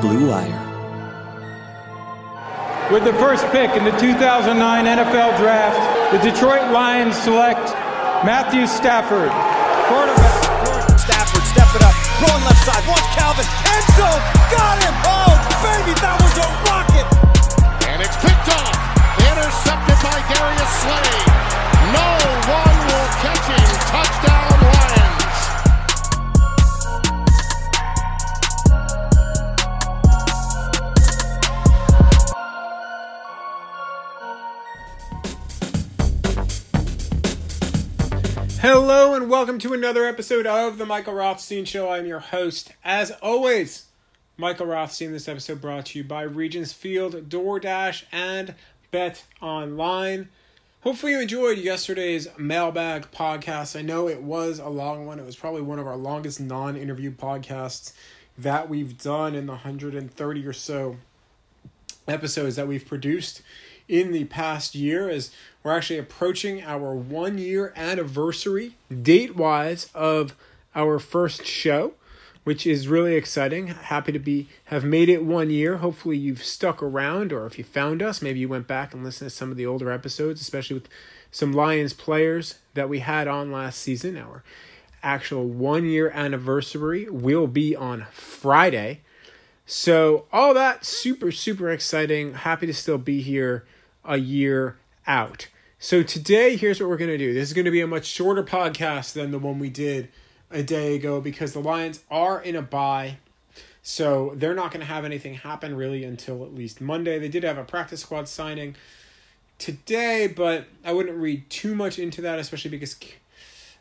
Blue Wire. With the first pick in the 2009 NFL Draft, the Detroit Lions select Matthew Stafford, quarterback. Stafford, step it up, throwing left side, watch Calvin, end zone, got him! Oh, baby, that was a rocket! And it's picked off, intercepted by Darius Slay. No one will catch him. Touchdown, Lions. Hello and welcome to another episode of the Michael Rothstein Show. I'm your host, as always, Michael Rothstein. This episode brought to you by Regents Field, DoorDash, and Bet Online. Hopefully, you enjoyed yesterday's mailbag podcast. I know it was a long one. It was probably one of our longest non interview podcasts that we've done in the 130 or so episodes that we've produced in the past year as we're actually approaching our one year anniversary date wise of our first show which is really exciting. Happy to be have made it one year. Hopefully you've stuck around or if you found us maybe you went back and listened to some of the older episodes especially with some lions players that we had on last season. Our actual one year anniversary will be on friday. So all that super super exciting. Happy to still be here a year out. So today here's what we're going to do. This is going to be a much shorter podcast than the one we did a day ago because the Lions are in a bye. So they're not going to have anything happen really until at least Monday. They did have a practice squad signing today, but I wouldn't read too much into that especially because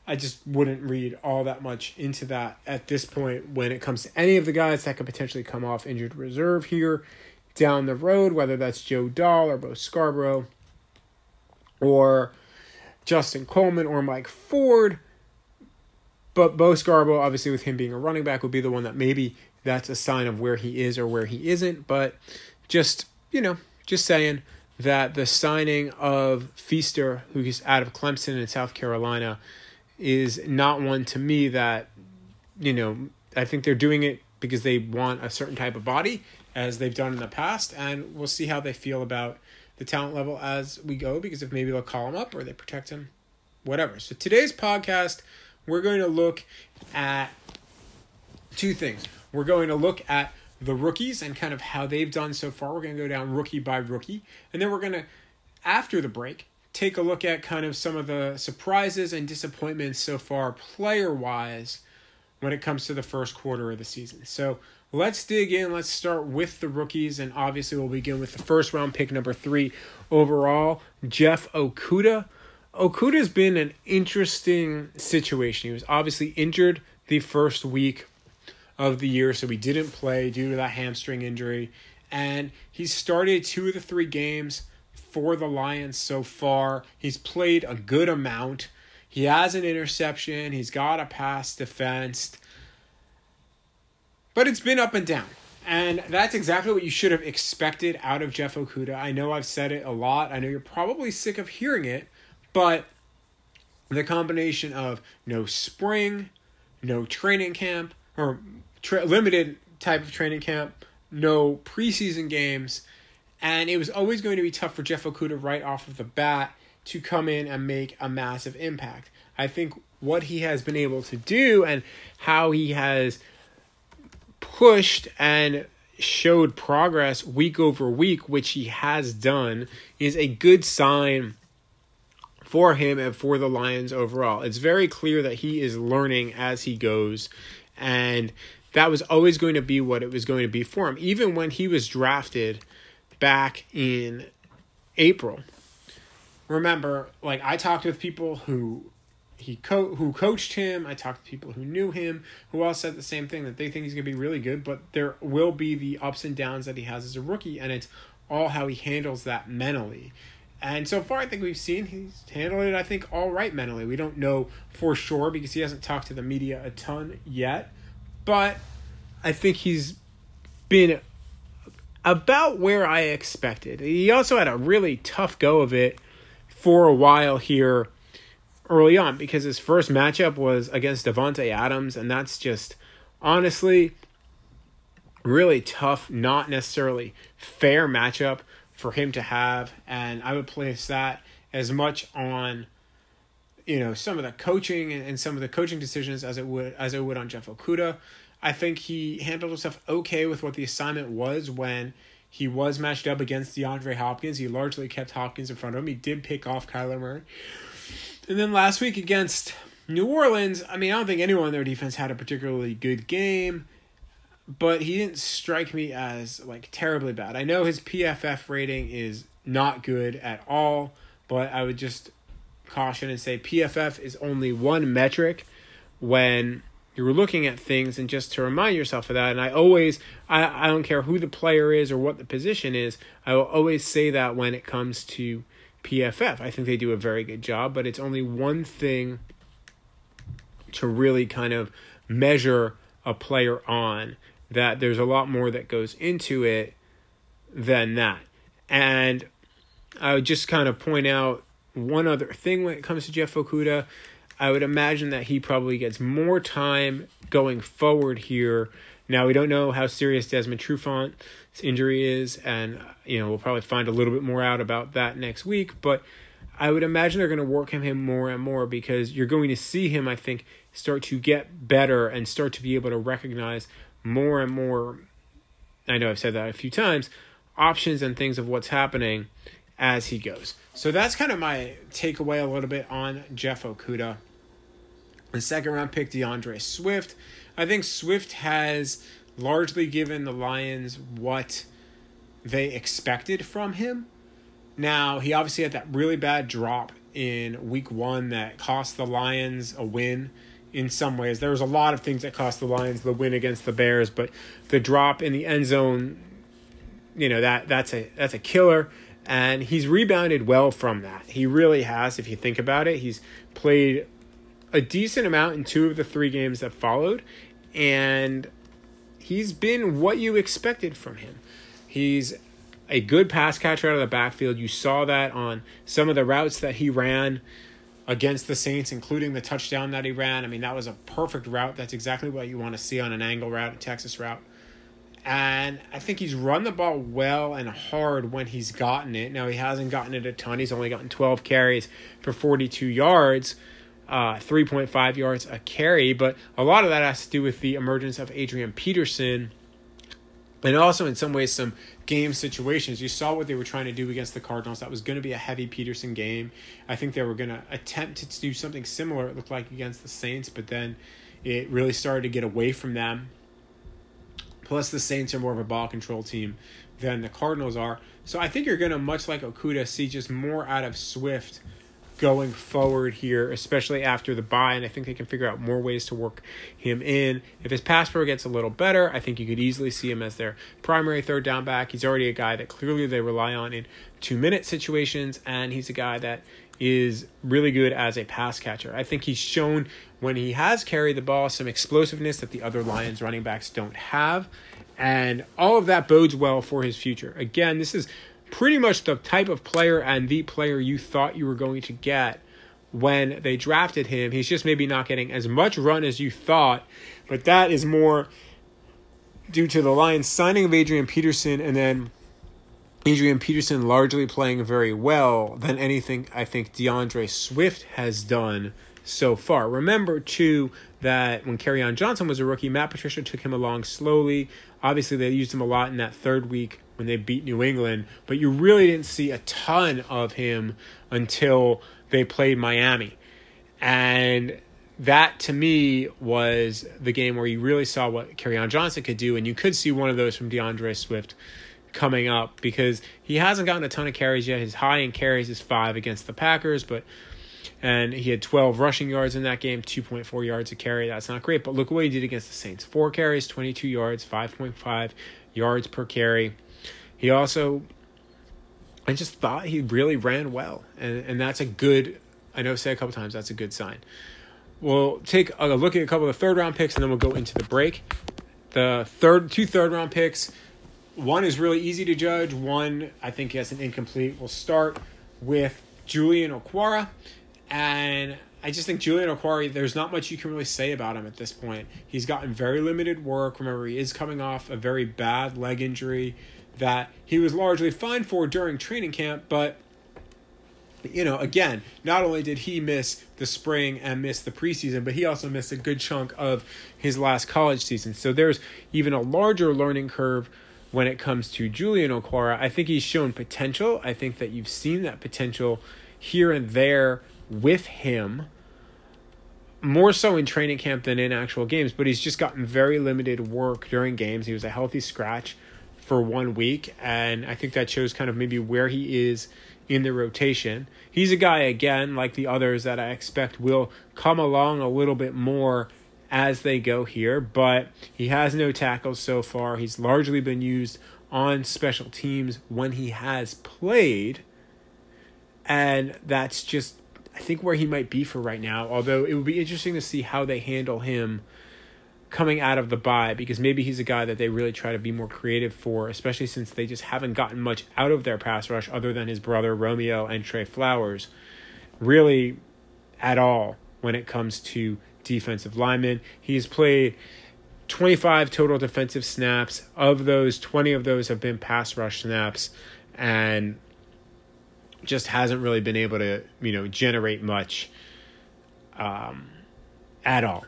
I just wouldn't read all that much into that at this point when it comes to any of the guys that could potentially come off injured reserve here down the road, whether that's Joe Dahl or Bo Scarborough or Justin Coleman or Mike Ford. But Bo Scarborough, obviously, with him being a running back, would be the one that maybe that's a sign of where he is or where he isn't. But just, you know, just saying that the signing of Feaster, who's out of Clemson in South Carolina, is not one to me that you know I think they're doing it because they want a certain type of body as they've done in the past and we'll see how they feel about the talent level as we go because if maybe they'll call him up or they protect him whatever. So today's podcast we're going to look at two things. We're going to look at the rookies and kind of how they've done so far. We're going to go down rookie by rookie and then we're going to after the break take a look at kind of some of the surprises and disappointments so far, player wise, when it comes to the first quarter of the season. So let's dig in. Let's start with the rookies, and obviously we'll begin with the first round pick, number three overall, Jeff Okudah. Okudah's been an interesting situation. He was obviously injured the first week of the year, so he didn't play due to that hamstring injury. And he started two of the three games for the Lions so far. He's played a good amount. He has an interception, he's got a pass defense. But it's been up and down. And that's exactly what you should have expected out of Jeff Okudah. I know I've said it a lot. I know you're probably sick of hearing it, but the combination of no spring, no training camp, or tra- limited type of training camp, no preseason games, and it was always going to be tough for Jeff Okudah right off of the bat to come in and make a massive impact. I think what he has been able to do and how he has pushed and showed progress week over week, which he has done, is a good sign for him and for the Lions overall. It's very clear that he is learning as he goes, and that was always going to be what it was going to be for him. Even when he was drafted back in April. Remember, like I talked with people who he co- who coached him. I talked to people who knew him, who all said the same thing that they think he's going to be really good, but there will be the ups and downs that he has as a rookie, and it's all how he handles that mentally. And so far, I think we've seen he's handled it. I think all right mentally. We don't know for sure because he hasn't talked to the media a ton yet, but I think he's been about where I expected. He also had a really tough go of it for a while here early on because his first matchup was against Davante Adams, and that's just honestly really tough, not necessarily fair matchup for him to have. And I would place that as much on you know some of the coaching and some of the coaching decisions as it would as it would on Jeff Okudah. I think he handled himself okay with what the assignment was when he was matched up against DeAndre Hopkins. He largely kept Hopkins in front of him. He did pick off Kyler Murray. And then last week against New Orleans, I mean, I don't think anyone on their defense had a particularly good game, but he didn't strike me as like terribly bad. I know his PFF rating is not good at all, but I would just caution and say PFF is only one metric when you're looking at things and just to remind yourself of that and i always I, I don't care who the player is or what the position is i will always say that when it comes to pff i think they do a very good job but it's only one thing to really kind of measure a player on that there's a lot more that goes into it than that. And i would just kind of point out one other thing when it comes to jeff okudah I would imagine that he probably gets more time going forward here. Now we don't know how serious Desmond Trufant's injury is, and you know we'll probably find a little bit more out about that next week. But I would imagine they're going to work him more and more because you're going to see him, I think, start to get better and start to be able to recognize more and more. I know I've said that a few times. Options and things of what's happening as he goes. So that's kind of my takeaway a little bit on Jeff Okudah. The second round pick, DeAndre Swift. I think Swift has largely given the Lions what they expected from him. Now, he obviously had that really bad drop in week one that cost the Lions a win in some ways. There was a lot of things that cost the Lions the win against the Bears, but the drop in the end zone, you know, that that's a that's a killer. And he's rebounded well from that. He really has, if you think about it. He's played a decent amount in two of the three games that followed, and he's been what you expected from him. He's a good pass catcher out of the backfield. You saw that on some of the routes that he ran against the Saints, including the touchdown that he ran. I mean, that was a perfect route. That's exactly what you want to see on an angle route, a Texas route. And I think he's run the ball well and hard when he's gotten it. Now, he hasn't gotten it a ton. He's only gotten 12 carries for 42 yards uh, 3.5 yards a carry, but a lot of that has to do with the emergence of Adrian Peterson and also in some ways some game situations. You saw what they were trying to do against the Cardinals. That was going to be a heavy Peterson game. I think they were going to attempt to do something similar, it looked like, against the Saints, but then it really started to get away from them. Plus, the Saints are more of a ball control team than the Cardinals are. So I think you're going to, much like Okudah, see just more out of Swift going forward here, especially after the bye. And I think they can figure out more ways to work him in. If his pass pro gets a little better, I think you could easily see him as their primary third down back. He's already a guy that clearly they rely on in two minute situations, and he's a guy that is really good as a pass catcher. I think he's shown when he has carried the ball some explosiveness that the other Lions running backs don't have. And all of that bodes well for his future. Again, this is pretty much the type of player and the player you thought you were going to get when they drafted him. He's just maybe not getting as much run as you thought, but that is more due to the Lions signing of Adrian Peterson and then Adrian Peterson largely playing very well than anything I think DeAndre Swift has done so far. Remember too that when Kerryon Johnson was a rookie, Matt Patricia took him along slowly. Obviously, they used him a lot in that third week when they beat New England, but you really didn't see a ton of him until they played Miami. And that to me was the game where you really saw what Kerryon Johnson could do, and you could see one of those from DeAndre Swift coming up because he hasn't gotten a ton of carries yet. His high in carries is five against the Packers, but and he had 12 rushing yards in that game, 2.4 yards a carry. That's not great, but look what he did against the Saints. Four carries, 22 yards, 5.5 yards per carry. He also, I just thought he really ran well, and, and that's a good, I know I say a couple times, that's a good sign. We'll take a look at a couple of the third round picks, and then we'll go into the break. The third, two third round picks, one is really easy to judge. One, I think, has an incomplete. We'll start with Julian Okwara. And I just think Julian Okwara, there's not much you can really say about him at this point. He's gotten very limited work. Remember, he is coming off a very bad leg injury that he was largely fine for during training camp, but you know, again, not only did he miss the spring and miss the preseason, but he also missed a good chunk of his last college season. So there's even a larger learning curve when it comes to Julian Okwara. I think he's shown potential. I think that you've seen that potential here and there with him more so in training camp than in actual games, but he's just gotten very limited work during games. He was a healthy scratch for one week, and I think that shows kind of maybe where he is in the rotation. He's a guy, again, like the others, that I expect will come along a little bit more as they go here, but he has no tackles so far. He's largely been used on special teams when he has played, and that's just I think where he might be for right now. Although it would be interesting to see how they handle him coming out of the bye because maybe he's a guy that they really try to be more creative for, especially since they just haven't gotten much out of their pass rush other than his brother Romeo and Trey Flowers, really at all when it comes to defensive linemen. He's played 25 total defensive snaps. Of those, 20 of those have been pass rush snaps. And just hasn't really been able to, you know, generate much um, at all.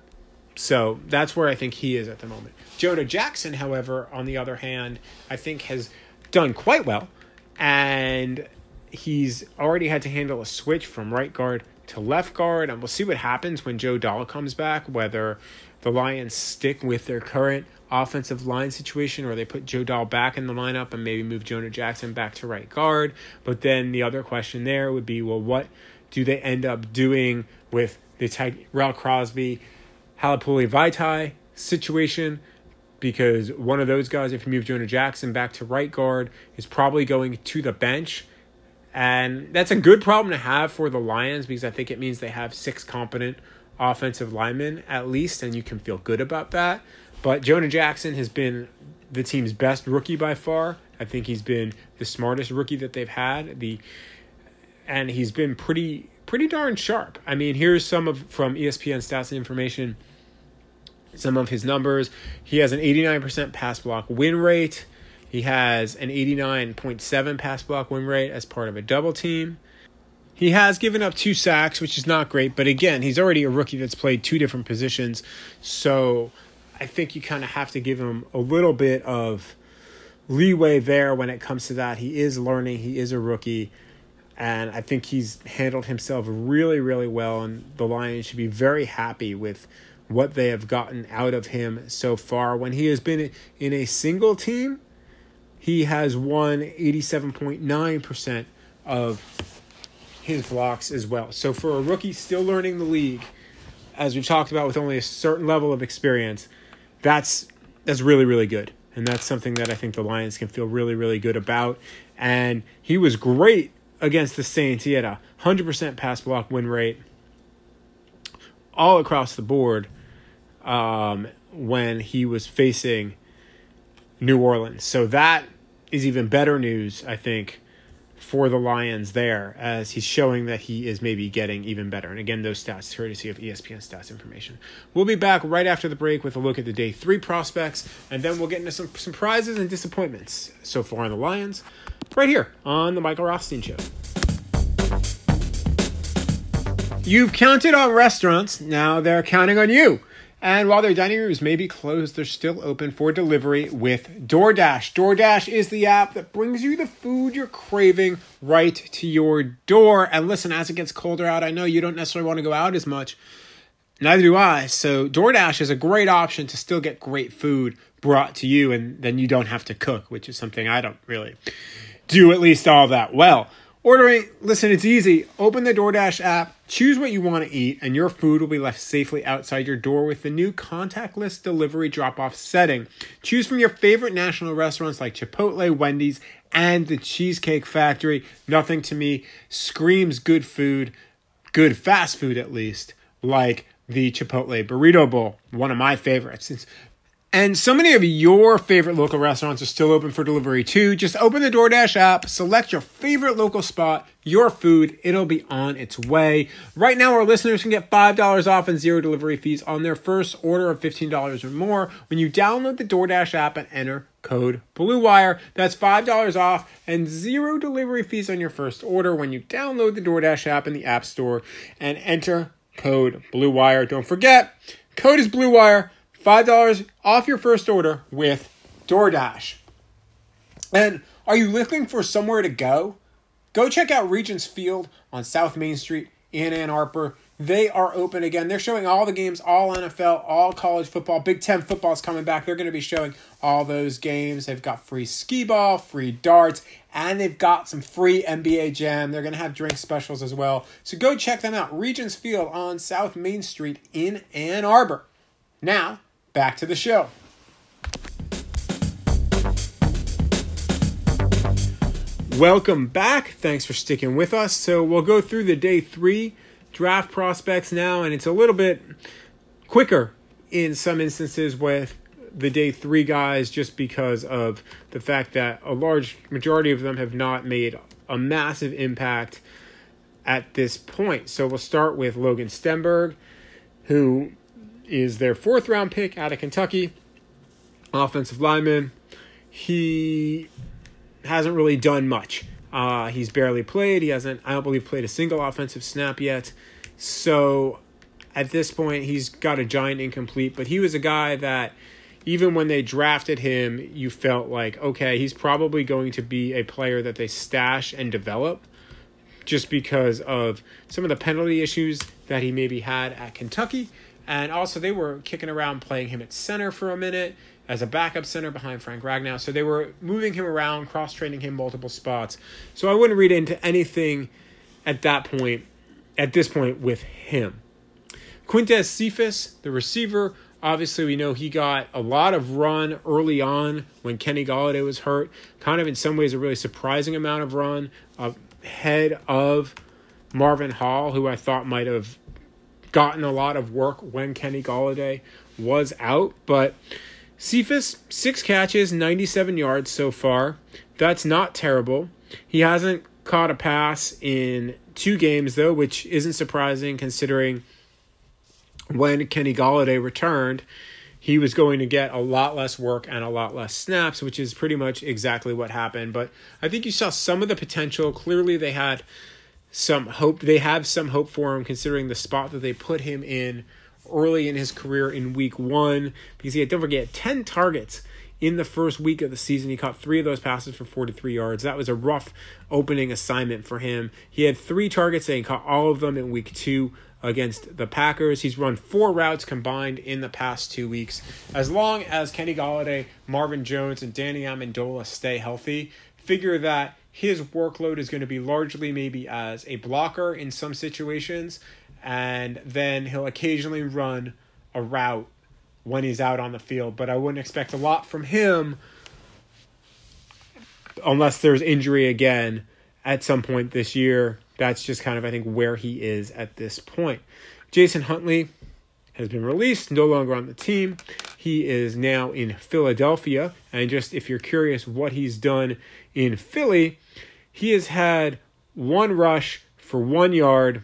So that's where I think he is at the moment. Jonah Jackson, however, on the other hand, I think has done quite well. And he's already had to handle a switch from right guard to left guard. And we'll see what happens when Joe Dahl comes back, whether the Lions stick with their current offensive line situation or they put Joe Dahl back in the lineup and maybe move Jonah Jackson back to right guard. But then the other question there would be well, what do they end up doing with the Tyrell Crosby, Halapoulivaati Vaitai situation? Because one of those guys, if you move Jonah Jackson back to right guard, is probably going to the bench. And that's a good problem to have for the Lions because I think it means they have six competent offensive linemen at least, and you can feel good about that. But Jonah Jackson has been the team's best rookie by far. I think he's been the smartest rookie that they've had. The and he's been pretty pretty darn sharp. I mean, here's some of from ESPN stats and information. Some of his numbers. He has an 89% pass block win rate. He has an 89.7 pass block win rate as part of a double team. He has given up two sacks, which is not great, but again, he's already a rookie that's played two different positions. So I think you kind of have to give him a little bit of leeway there when it comes to that. He is learning, he is a rookie, and I think he's handled himself really, really well. And the Lions should be very happy with what they have gotten out of him so far. When he has been in a single team, he has won 87.9% of his blocks as well. So for a rookie still learning the league, as we've talked about with only a certain level of experience, that's that's really really good, and that's something that I think the Lions can feel really really good about. And he was great against the Saints. He had a hundred percent pass block win rate all across the board um, when he was facing New Orleans. So that is even better news, I think, for the Lions there as he's showing that he is maybe getting even better. And again, those stats courtesy of ESPN stats information. We'll be back right after the break with a look at the day three prospects, and then we'll get into some surprises and disappointments so far on the Lions, right here on the Michael Rothstein Show. You've counted on restaurants, now they're counting on you. And while their dining rooms may be closed, they're still open for delivery with DoorDash. DoorDash is the app that brings you the food you're craving right to your door. And listen, as it gets colder out, I know you don't necessarily want to go out as much. Neither do I. So DoorDash is a great option to still get great food brought to you, and then you don't have to cook, which is something I don't really do at least all that well. Ordering, listen, it's easy. Open the DoorDash app, choose what you want to eat, and your food will be left safely outside your door with the new contactless delivery drop off setting. Choose from your favorite national restaurants like Chipotle, Wendy's, and the Cheesecake Factory. Nothing to me screams good food, good fast food at least, like the Chipotle Burrito Bowl, one of my favorites. It's and so many of your favorite local restaurants are still open for delivery too. Just open the DoorDash app, select your favorite local spot, your food, it'll be on its way. Right now, our listeners can get $5 off and zero delivery fees on their first order of $15 or more when you download the DoorDash app and enter code BLUEWIRE. That's $5 off and zero delivery fees on your first order when you download the DoorDash app in the App Store and enter code BLUEWIRE. Don't forget, code is BLUEWIRE $5 off your first order with DoorDash. And are you looking for somewhere to go? Go check out Regents Field on South Main Street in Ann Arbor. They are open again. They're showing all the games, all NFL, all college football. Big Ten football is coming back. They're going to be showing all those games. They've got free skee ball, free darts, and they've got some free NBA Jam. They're going to have drink specials as well. So go check them out. Regents Field on South Main Street in Ann Arbor. Now, back to the show. Welcome back. Thanks for sticking with us. So, we'll go through the day three draft prospects now, and it's a little bit quicker in some instances with the day three guys just because of the fact that a large majority of them have not made a massive impact at this point. So, we'll start with Logan Stenberg, who is their fourth round pick out of Kentucky, offensive lineman. He hasn't really done much. Uh, he's barely played. He hasn't, I don't believe, played a single offensive snap yet. So at this point, he's got a giant incomplete. But he was a guy that, even when they drafted him, you felt like, okay, he's probably going to be a player that they stash and develop just because of some of the penalty issues that he maybe had at Kentucky. And also, they were kicking around playing him at center for a minute as a backup center behind Frank Ragnow. So they were moving him around, cross training him multiple spots. So I wouldn't read into anything at that point, at this point, with him. Quintez Cephus, the receiver, obviously we know he got a lot of run early on when Kenny Golladay was hurt. Kind of in some ways a really surprising amount of run ahead of Marvin Hall, who I thought might have gotten a lot of work when Kenny Golladay was out. But Cephus, six catches, 97 yards so far. That's not terrible. He hasn't caught a pass in two games, though, which isn't surprising considering when Kenny Golladay returned, he was going to get a lot less work and a lot less snaps, which is pretty much exactly what happened. But I think you saw some of the potential. Clearly, they had some hope. They have some hope for him considering the spot that they put him in early in his career in week one because he had, don't forget, 10 targets in the first week of the season. He caught three of those passes for 43 yards. That was a rough opening assignment for him. He had three targets and he caught all of them in week two against the Packers. He's run four routes combined in the past two weeks. As long as Kenny Golladay, Marvin Jones, and Danny Amendola stay healthy, figure that his workload is going to be largely maybe as a blocker in some situations and then he'll occasionally run a route when he's out on the field. But I wouldn't expect a lot from him unless there's injury again at some point this year. That's just kind of, I think, where he is at this point. Jason Huntley has been released, no longer on the team. He is now in Philadelphia. And just if you're curious what he's done in Philly, he has had one rush for one yard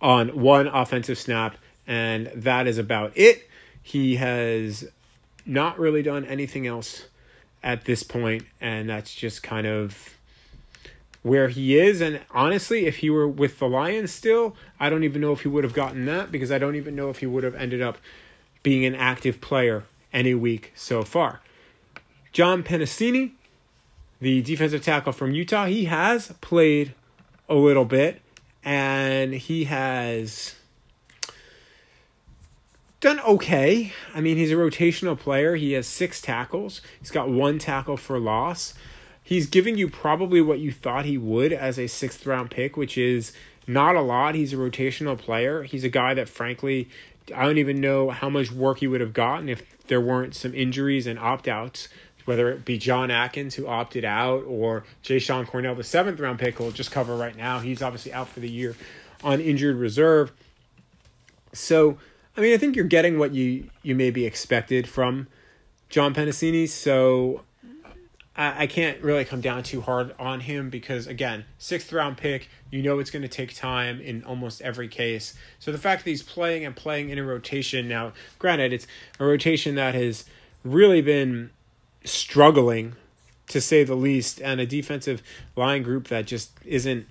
on one offensive snap, and that is about it. He has not really done anything else at this point, and that's just kind of where he is. And honestly, if he were with the Lions still, I don't even know if he would have gotten that because I don't even know if he would have ended up being an active player any week so far. John Penisini, the defensive tackle from Utah, he has played a little bit and he has done okay. I mean, he's a rotational player. He has six tackles. He's got one tackle for loss. he's giving you probably what you thought he would as a sixth round pick, which is not a lot. He's a rotational player. He's a guy that, frankly, I don't even know how much work he would have gotten if there weren't some injuries and opt outs, whether it be John Atkins, who opted out, or Jashon Cornell, the seventh round pick, will just cover right now. He's obviously out for the year on injured reserve. So, I mean, I think you're getting what you, you maybe expected from John Penisini. So, I, I can't really come down too hard on him because, again, sixth round pick, you know it's going to take time in almost every case. So the fact that he's playing and playing in a rotation now, granted, it's a rotation that has really been struggling to say the least, and a defensive line group that just isn't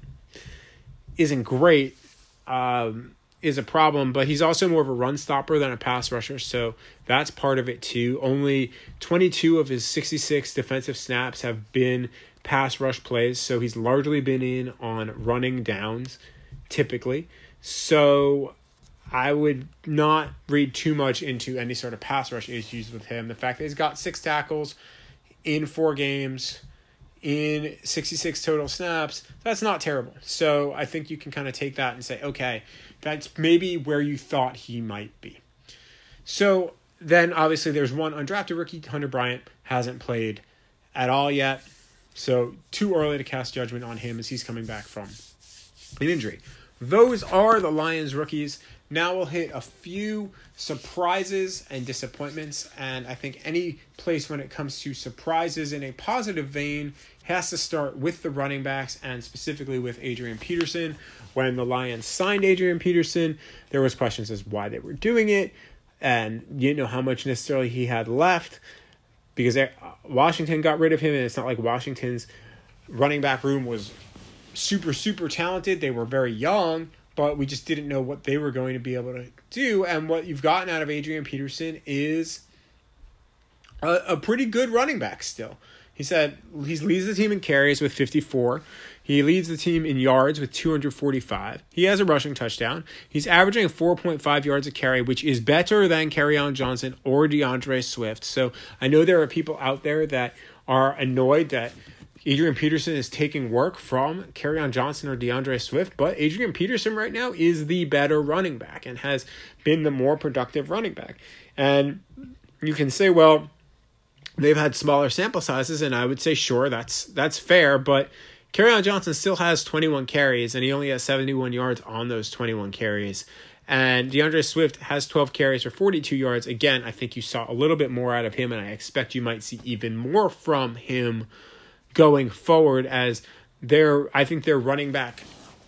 isn't great. Um, is a problem, but he's also more of a run stopper than a pass rusher, so that's part of it too. Only 22 of his 66 defensive snaps have been pass rush plays, so he's largely been in on running downs typically. So I would not read too much into any sort of pass rush issues with him. The fact that he's got six tackles in four games, in 66 total snaps, that's not terrible. So I think you can kind of take that and say, okay, that's maybe where you thought he might be. So then obviously there's one undrafted rookie, Hunter Bryant, hasn't played at all yet. So too early to cast judgment on him as he's coming back from an injury. Those are the Lions rookies. Now we'll hit a few surprises and disappointments. And I think any place when it comes to surprises in a positive vein has to start with the running backs and specifically with Adrian Peterson. When the Lions signed Adrian Peterson, there was questions as why they were doing it and you didn't know how much necessarily he had left because uh, Washington got rid of him and it's not like Washington's running back room was super super talented. They were very young, but we just didn't know what they were going to be able to do and what you've gotten out of Adrian Peterson is a, a pretty good running back still. He said he leads the team in carries with 54. He leads the team in yards with 245. He has a rushing touchdown. He's averaging 4.5 yards a carry, which is better than Kerryon Johnson or DeAndre Swift. So I know there are people out there that are annoyed that Adrian Peterson is taking work from Kerryon Johnson or DeAndre Swift, but Adrian Peterson right now is the better running back and has been the more productive running back. And you can say, well, they've had smaller sample sizes, and I would say sure, that's that's fair, but Kerryon Johnson still has 21 carries, and he only has 71 yards on those 21 carries. And DeAndre Swift has 12 carries for 42 yards. Again, I think you saw a little bit more out of him, and I expect you might see even more from him going forward as their I think their running back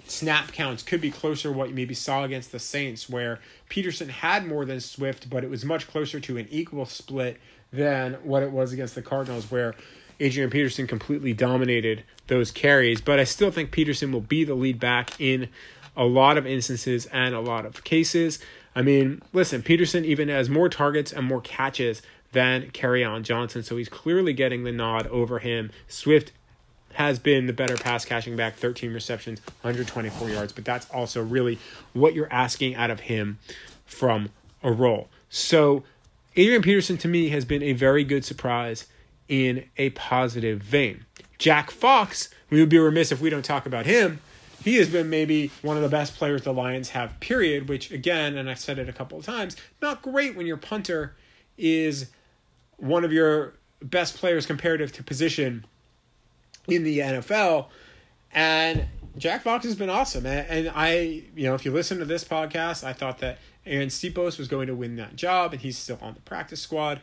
snap counts could be closer what you maybe saw against the Saints, where Peterson had more than Swift, but it was much closer to an equal split than what it was against the Cardinals, where Adrian Peterson completely dominated those carries. But I still think Peterson will be the lead back in a lot of instances and a lot of cases. I mean, listen, Peterson even has more targets and more catches than Kerryon Johnson, so he's clearly getting the nod over him. Swift has been the better pass catching back, 13 receptions, 124 yards, but that's also really what you're asking out of him from a role. So Adrian Peterson to me has been a very good surprise in a positive vein. Jack Fox, we would be remiss if we don't talk about him. He has been maybe one of the best players the Lions have, period, which again, and I've said it a couple of times, not great when your punter is one of your best players comparative to position in the NFL. And Jack Fox has been awesome. And I, you know, if you listen to this podcast, I thought that Arryn Siposs was going to win that job, and he's still on the practice squad.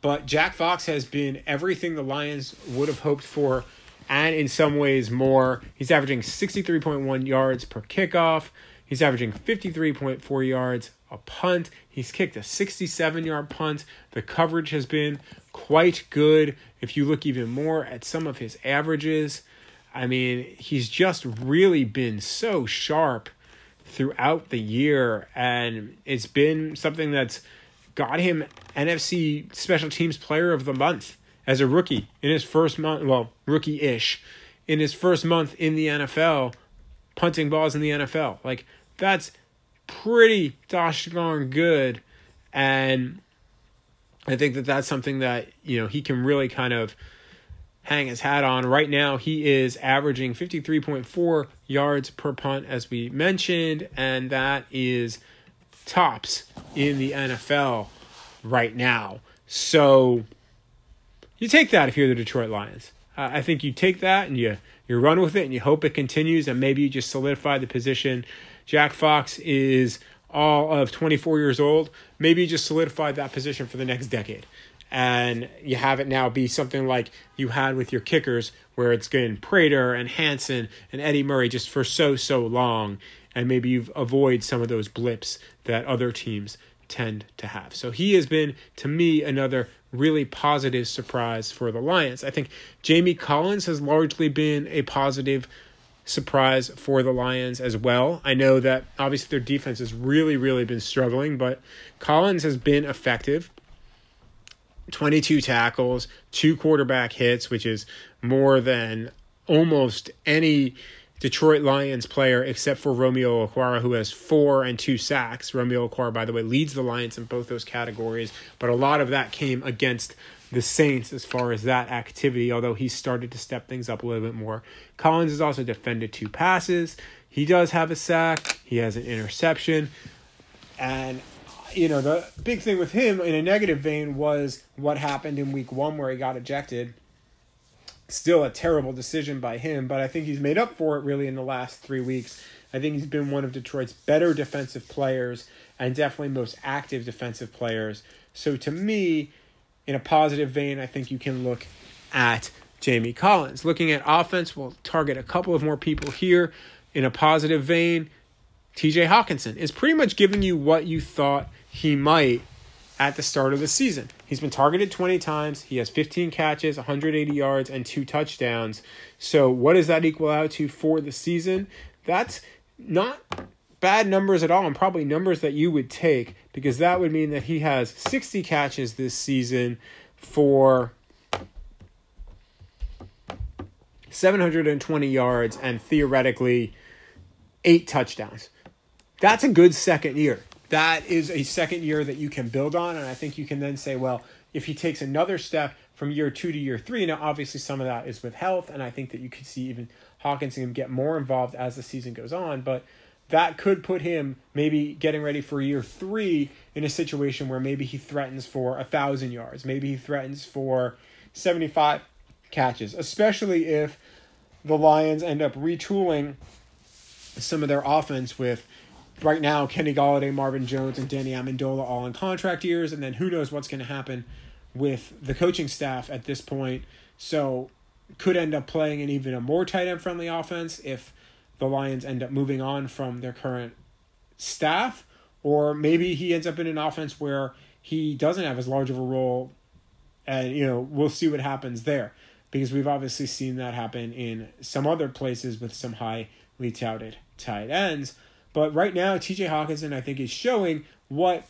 But Jack Fox has been everything the Lions would have hoped for, and in some ways more. He's averaging 63.1 yards per kickoff. He's averaging 53.4 yards a punt. He's kicked a 67 yard punt. The coverage has been quite good. If you look even more at some of his averages, I mean, he's just really been so sharp throughout the year, and it's been something that's got him NFC Special Teams Player of the Month as a rookie in his first month. Well, rookie ish in his first month in the NFL, punting balls in the NFL. Like that's pretty gosh darn good, and I think that that's something that you know he can really kind of hang his hat on. Right now, he is averaging 53.4 yards per punt, as we mentioned, and that is tops in the NFL right now. So you take that if you're the Detroit Lions. Uh, I think you take that and you you run with it and you hope it continues and maybe you just solidify the position. Jack Fox is all of 24 years old. Maybe you just solidified that position for the next decade. And you have it now be something like you had with your kickers, where it's been Prater and Hanson and Eddie Murray just for so, so long. And maybe you avoid some of those blips that other teams tend to have. So he has been, to me, another really positive surprise for the Lions. I think Jamie Collins has largely been a positive surprise for the Lions as well. I know that obviously their defense has really, really been struggling, but Collins has been effective. 22 tackles, two quarterback hits, which is more than almost any Detroit Lions player except for Romeo Okwara, who has four and two sacks. Romeo Okwara, by the way, leads the Lions in both those categories, but a lot of that came against the Saints as far as that activity, although he started to step things up a little bit more. Collins has also defended two passes. He does have a sack, he has an interception. And, you know, the big thing with him in a negative vein was what happened in week one where he got ejected still a terrible decision by him, but I think he's made up for it really in the last three weeks. I think he's been one of Detroit's better defensive players and definitely most active defensive players. So to me, in a positive vein, I think you can look at Jamie Collins. Looking at offense, we'll target a couple of more people here. In a positive vein, TJ Hockenson is pretty much giving you what you thought he might at the start of the season. He's been targeted 20 times. He has 15 catches, 180 yards, and two touchdowns. So, what does that equal out to for the season? That's not bad numbers at all, and probably numbers that you would take because that would mean that he has 60 catches this season for 720 yards and theoretically eight touchdowns. That's a good second year that is a second year that you can build on. And I think you can then say, well, if he takes another step from year two to year three, now obviously some of that is with health. And I think that you could see even Hockenson get more involved as the season goes on. But that could put him maybe getting ready for year three in a situation where maybe he threatens for a thousand yards, maybe he threatens for 75 catches, especially if the Lions end up retooling some of their offense with right now Kenny Golladay, Marvin Jones, and Danny Amendola all in contract years, and then who knows what's going to happen with the coaching staff at this point. So could end up playing an even a more tight end friendly offense if the Lions end up moving on from their current staff, or maybe he ends up in an offense where he doesn't have as large of a role, and you know we'll see what happens there because we've obviously seen that happen in some other places with some highly touted tight ends. But right now, TJ Hockenson, I think, is showing what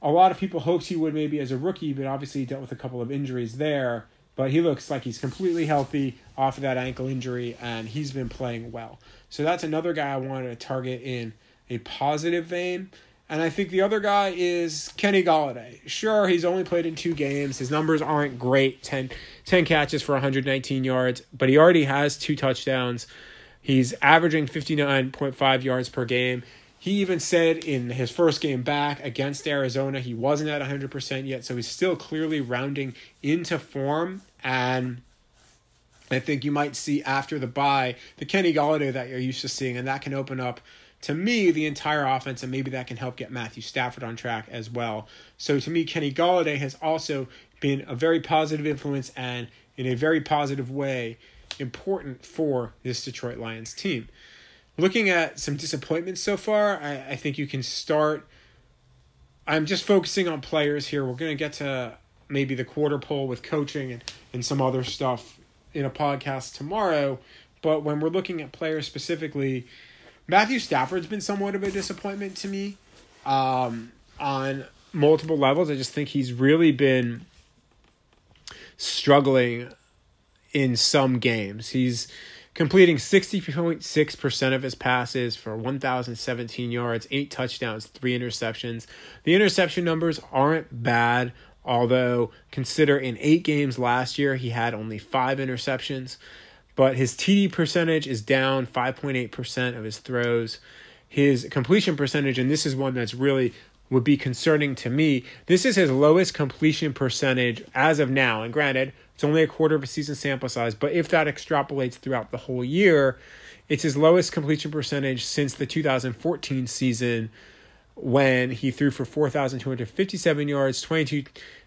a lot of people hoped he would maybe as a rookie, but obviously he dealt with a couple of injuries there. But he looks like he's completely healthy off of that ankle injury, and he's been playing well. So that's another guy I wanted to target in a positive vein. And I think the other guy is Kenny Golladay. Sure, he's only played in two games. His numbers aren't great 10, 10 catches for 119 yards, but he already has two touchdowns. He's averaging 59.5 yards per game. He even said in his first game back against Arizona, he wasn't at 100% yet, so he's still clearly rounding into form. And I think you might see after the bye the Kenny Golladay that you're used to seeing, and that can open up to me the entire offense, and maybe that can help get Matthew Stafford on track as well. So to me, Kenny Golladay has also been a very positive influence and in a very positive way important for this Detroit Lions team. Looking at some disappointments so far, I, I think you can start. I'm just focusing on players here. We're going to get to maybe the quarter pole with coaching and, and some other stuff in a podcast tomorrow. But when we're looking at players specifically, Matthew Stafford's been somewhat of a disappointment to me um, on multiple levels. I just think he's really been struggling in some games. He's completing 60.6% of his passes for 1,017 yards, eight touchdowns, three interceptions. The interception numbers aren't bad Although, consider in eight games last year, he had only five interceptions. But his TD percentage is down 5.8% of his throws. His completion percentage, and this is one that's really would be concerning to me. This is his lowest completion percentage as of now. And granted, it's only a quarter of a season sample size, but if that extrapolates throughout the whole year, it's his lowest completion percentage since the 2014 season when he threw for 4,257 yards, 22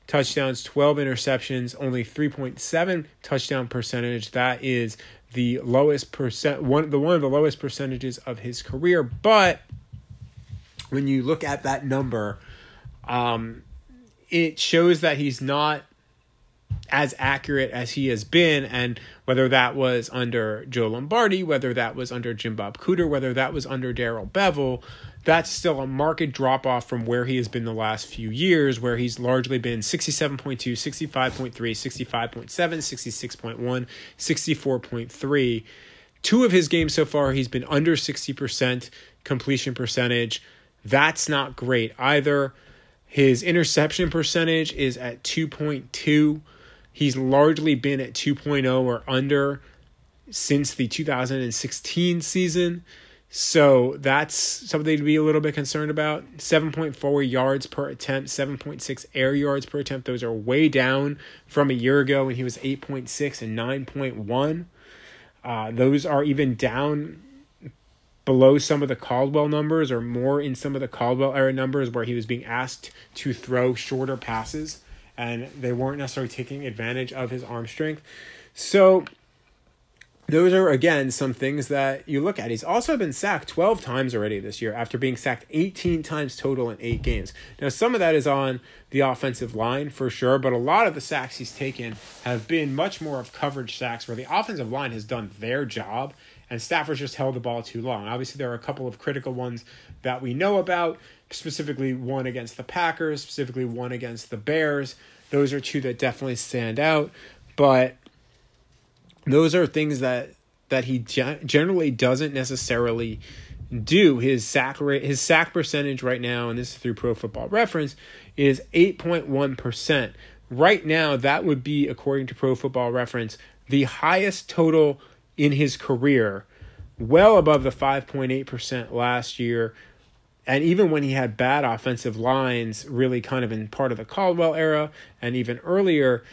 touchdowns, 12 interceptions, only 3.7 touchdown percentage. That is the lowest percent one the one of the lowest percentages of his career, but when you look at that number, um, it shows that he's not as accurate as he has been, and whether that was under Joe Lombardi, whether that was under Jim Bob Cooter, whether that was under Darrell Bevell, that's still a market drop off from where he has been the last few years, where he's largely been 67.2, 65.3, 65.7, 66.1, 64.3. Two of his games so far, he's been under 60% completion percentage. That's not great either. His interception percentage is at 2.2. He's largely been at 2.0 or under since the 2016 season. So that's something to be a little bit concerned about. 7.4 yards per attempt, 7.6 air yards per attempt. Those are way down from a year ago when he was 8.6 and 9.1. Uh, those are even down below some of the Caldwell numbers or more in some of the Caldwell era numbers where he was being asked to throw shorter passes and they weren't necessarily taking advantage of his arm strength. So those are again some things that you look at. He's also been sacked 12 times already this year after being sacked 18 times total in 8 games. Now some of that is on the offensive line for sure, but a lot of the sacks he's taken have been much more of coverage sacks where the offensive line has done their job and Stafford's just held the ball too long. Obviously there are a couple of critical ones that we know about, specifically one against the Packers, specifically one against the Bears. Those are two that definitely stand out, but those are things that that he generally doesn't necessarily do. His sack rate, his sack percentage right now, and this is through Pro Football Reference, is eight point one percent. Right now, that would be, according to Pro Football Reference, the highest total in his career, well above the five point eight percent last year. And even when he had bad offensive lines, really kind of in part of the Caldwell era and even earlier,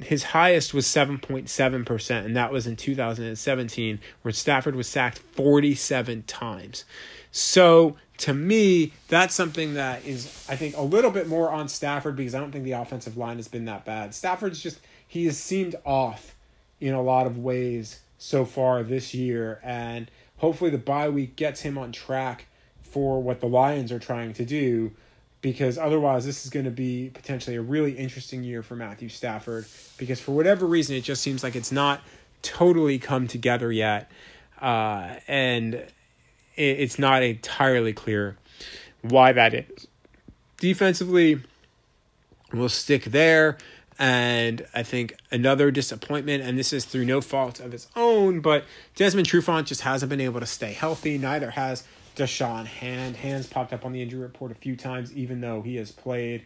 his highest was 7.7%, and that was in 2017, where Stafford was sacked 47 times. So to me, that's something that is, I think, a little bit more on Stafford because I don't think the offensive line has been that bad. Stafford's just, he has seemed off in a lot of ways so far this year, and hopefully the bye week gets him on track for what the Lions are trying to do because otherwise this is going to be potentially a really interesting year for Matthew Stafford because for whatever reason it just seems like it's not totally come together yet uh, and it's not entirely clear why that is. Defensively, we'll stick there. And I think another disappointment, and this is through no fault of his own, but Desmond Trufant just hasn't been able to stay healthy. Neither has Da'Shawn Hand. Hands popped up on the injury report a few times, even though he has played.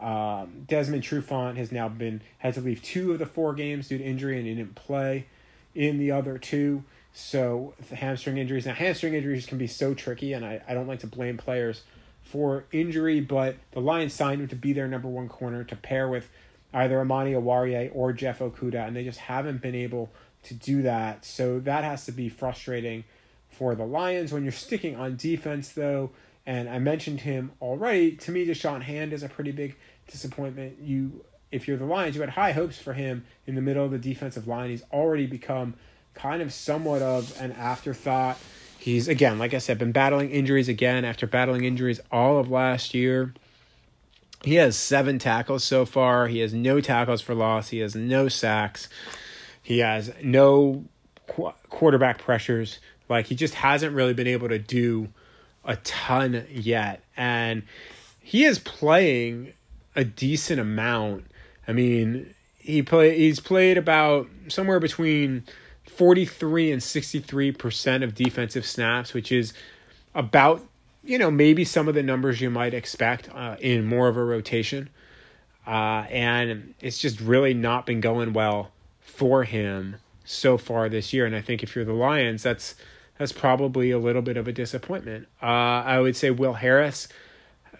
Um, Desmond Trufant has now been had to leave two of the four games due to injury and he didn't play in the other two. So the hamstring injuries. Now hamstring injuries can be so tricky, and I, I don't like to blame players for injury, but the Lions signed him to be their number one corner to pair with either Amani Oruwariye or Jeff Okudah, and they just haven't been able to do that. So that has to be frustrating for the Lions. When you're sticking on defense, though, and I mentioned him already, to me, Da'Shawn Hand is a pretty big disappointment. You, if you're the Lions, you had high hopes for him in the middle of the defensive line. He's already become kind of somewhat of an afterthought. He's again, like I said, been battling injuries again after battling injuries all of last year. He has seven tackles so far. He has no tackles for loss. He has no sacks. He has no qu- quarterback pressures. Like he just hasn't really been able to do a ton yet. And he is playing a decent amount. I mean, he play he's played about somewhere between 43 and 63% of defensive snaps, which is about, you know, maybe some of the numbers you might expect uh, in more of a rotation. uh, and it's just really not been going well for him so far this year. And I think if you're the Lions, that's that's probably a little bit of a disappointment. Uh, I would say Will Harris,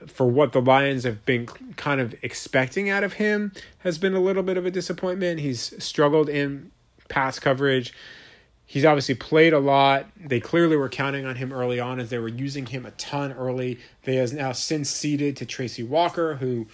for what the Lions have been kind of expecting out of him, has been a little bit of a disappointment. He's struggled in pass coverage. He's obviously played a lot. They clearly were counting on him early on as they were using him a ton early. They has now since ceded to Tracy Walker, who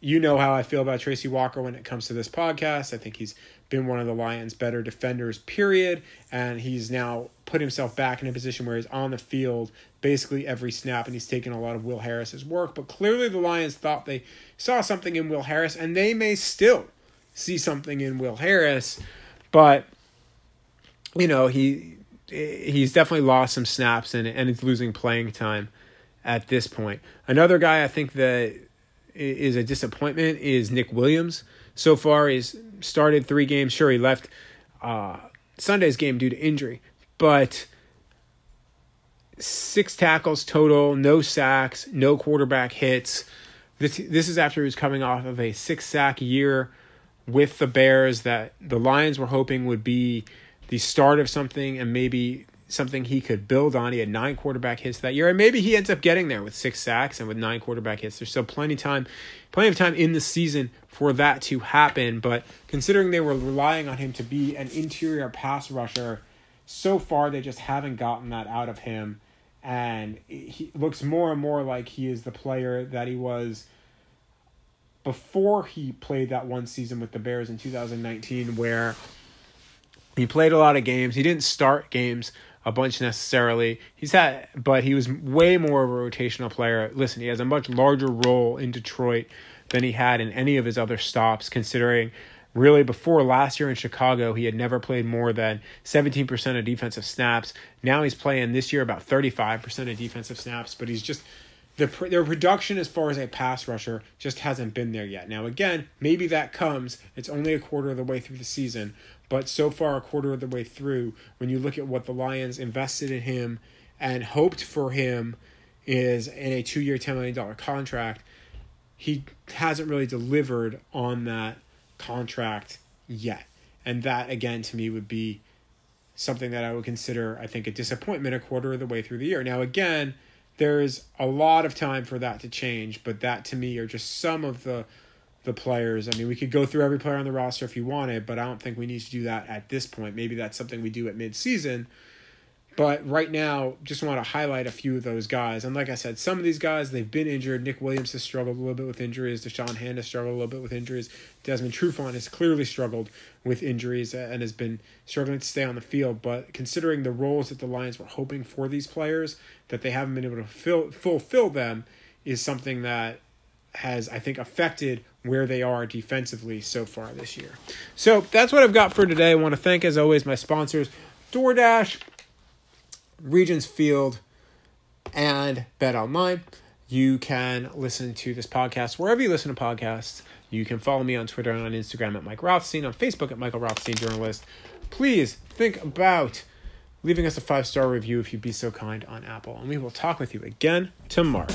you know how I feel about Tracy Walker when it comes to this podcast. I think he's been one of the Lions' better defenders, period. And he's now put himself back in a position where he's on the field basically every snap, and he's taken a lot of Will Harris's work. But clearly, the Lions thought they saw something in Will Harris, and they may still see something in Will Harris. But you know, he he's definitely lost some snaps and and he's losing playing time at this point. Another guy I think that is a disappointment is Nick Williams. So far, he's started three games. Sure, he left uh, Sunday's game due to injury, but six tackles total, no sacks, no quarterback hits. This this is after he was coming off of a six sack year with the Bears that the Lions were hoping would be the start of something and maybe something he could build on. He had nine quarterback hits that year, and maybe he ends up getting there with six sacks and with nine quarterback hits. There's still plenty time, plenty of time in the season for that to happen. But considering they were relying on him to be an interior pass rusher, so far they just haven't gotten that out of him, and he looks more and more like he is the player that he was before he played that one season with the Bears in 2019, where he played a lot of games. He didn't start games a bunch necessarily. He's had, but he was way more of a rotational player. Listen, he has a much larger role in Detroit than he had in any of his other stops, considering really before last year in Chicago, he had never played more than 17% of defensive snaps. Now he's playing this year about 35% of defensive snaps, but he's just the their production as far as a pass rusher just hasn't been there yet. Now again, maybe that comes. It's only a quarter of the way through the season, but so far, a quarter of the way through, when you look at what the Lions invested in him and hoped for him is in a two year, $10 million contract, he hasn't really delivered on that contract yet. And that, again, to me, would be something that I would consider, I think, a disappointment a quarter of the way through the year. Now, again, there's a lot of time for that to change, but that to me are just some of the the players. I mean, we could go through every player on the roster if you wanted, but I don't think we need to do that at this point. Maybe that's something we do at midseason. But right now, just want to highlight a few of those guys. And like I said, some of these guys, they've been injured. Nick Williams has struggled a little bit with injuries. Da'Shawn Hand has struggled a little bit with injuries. Desmond Trufant has clearly struggled with injuries and has been struggling to stay on the field. But considering the roles that the Lions were hoping for these players, that they haven't been able to fill, fulfill them is something that has, I think, affected where they are defensively so far this year. So that's what I've got for today. I want to thank, as always, my sponsors DoorDash, Regents Field, and Bet Online. You can listen to this podcast wherever you listen to podcasts. You can follow me on Twitter and on Instagram at Mike Rothstein, on Facebook at Michael Rothstein Journalist. Please think about leaving us a five star review if you'd be so kind on Apple. And we will talk with you again tomorrow.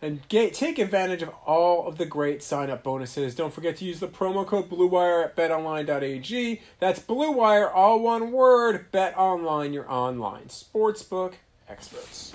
and get, take advantage of all of the great sign up bonuses. Don't forget to use the promo code BlueWire at betonline.ag. That's BlueWire, all one word. Bet Online, your online sportsbook experts.